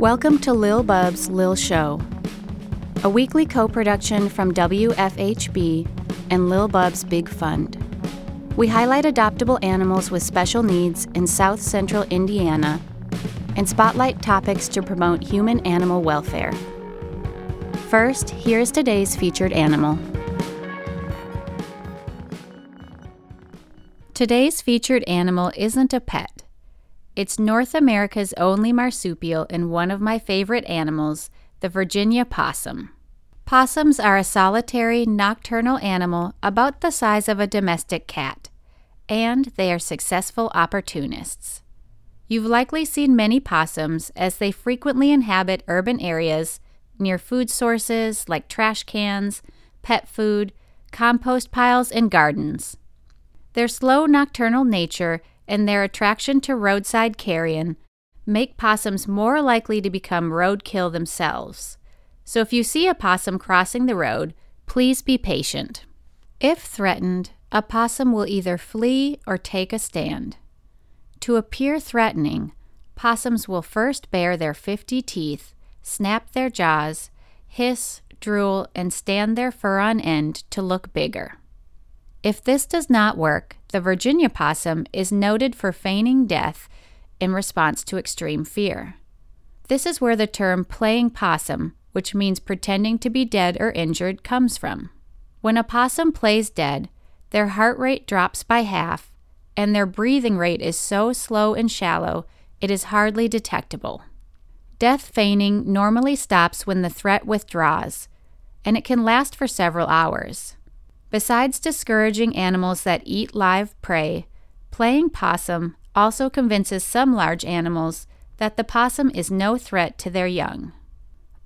Welcome to Lil Bub's Lil Show, a weekly co production from WFHB and Lil Bub's Big Fund. We highlight adoptable animals with special needs in South Central Indiana and spotlight topics to promote human animal welfare. First, here's today's featured animal. Today's featured animal isn't a pet. It's North America's only marsupial and one of my favorite animals, the Virginia possum. Possums are a solitary, nocturnal animal about the size of a domestic cat, and they are successful opportunists. You've likely seen many possums as they frequently inhabit urban areas near food sources like trash cans, pet food, compost piles, and gardens. Their slow nocturnal nature and their attraction to roadside carrion make possums more likely to become roadkill themselves. So if you see a possum crossing the road, please be patient. If threatened, a possum will either flee or take a stand. To appear threatening, possums will first bare their 50 teeth, snap their jaws, hiss, drool, and stand their fur on end to look bigger. If this does not work, the Virginia possum is noted for feigning death in response to extreme fear. This is where the term playing possum which means pretending to be dead or injured, comes from. When a possum plays dead, their heart rate drops by half, and their breathing rate is so slow and shallow it is hardly detectable. Death feigning normally stops when the threat withdraws, and it can last for several hours. Besides discouraging animals that eat live prey, playing possum also convinces some large animals that the possum is no threat to their young.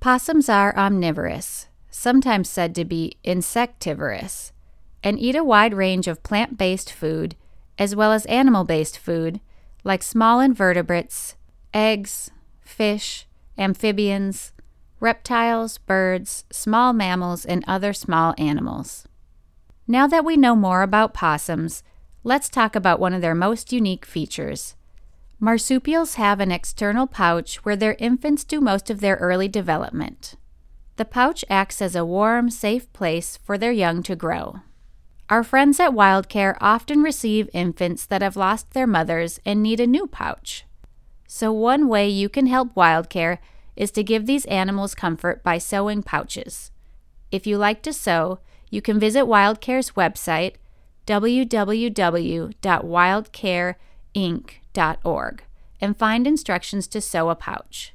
Possums are omnivorous, sometimes said to be insectivorous, and eat a wide range of plant based food as well as animal based food like small invertebrates, eggs, fish, amphibians, reptiles, birds, small mammals, and other small animals. Now that we know more about possums, let's talk about one of their most unique features Marsupials have an external pouch where their infants do most of their early development. The pouch acts as a warm, safe place for their young to grow. Our friends at WildCare often receive infants that have lost their mothers and need a new pouch. So, one way you can help WildCare is to give these animals comfort by sewing pouches. If you like to sew, you can visit WildCare's website, www.wildcareinc.org, and find instructions to sew a pouch.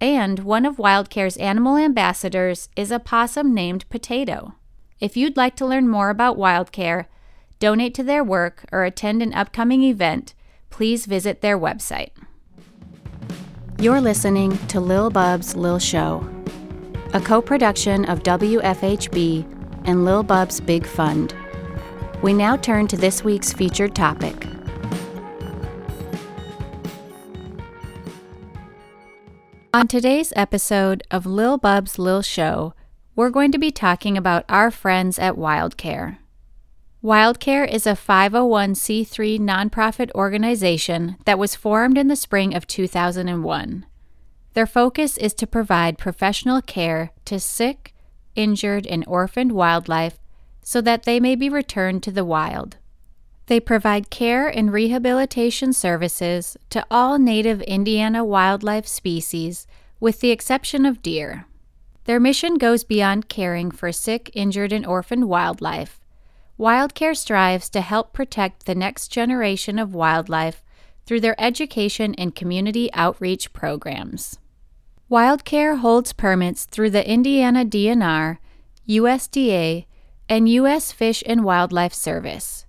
And one of WildCare's animal ambassadors is a possum named Potato. If you'd like to learn more about WildCare, donate to their work, or attend an upcoming event, please visit their website. You're listening to Lil Bub's Lil Show, a co production of WFHB and Lil Bub's Big Fund. We now turn to this week's featured topic. On today's episode of Lil Bub's Lil Show, we're going to be talking about our friends at WildCare. WildCare is a 501c3 nonprofit organization that was formed in the spring of 2001. Their focus is to provide professional care to sick, injured, and orphaned wildlife so that they may be returned to the wild. They provide care and rehabilitation services to all native Indiana wildlife species, with the exception of deer. Their mission goes beyond caring for sick, injured, and orphaned wildlife. WildCare strives to help protect the next generation of wildlife through their education and community outreach programs. WildCare holds permits through the Indiana DNR, USDA, and U.S. Fish and Wildlife Service.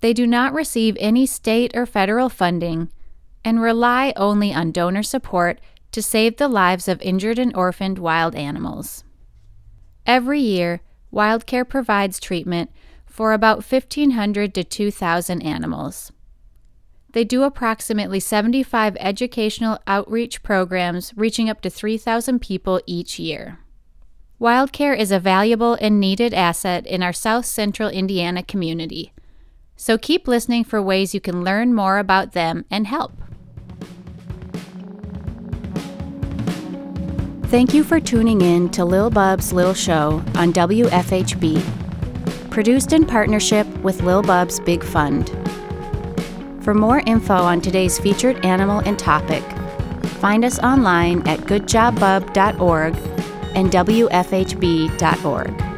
They do not receive any state or federal funding and rely only on donor support to save the lives of injured and orphaned wild animals. Every year, WildCare provides treatment for about 1,500 to 2,000 animals. They do approximately 75 educational outreach programs reaching up to 3,000 people each year. WildCare is a valuable and needed asset in our South Central Indiana community so keep listening for ways you can learn more about them and help. Thank you for tuning in to Lil Bub's Lil Show on WFHB, produced in partnership with Lil Bub's Big Fund. For more info on today's featured animal and topic, find us online at goodjobbub.org and wfhb.org.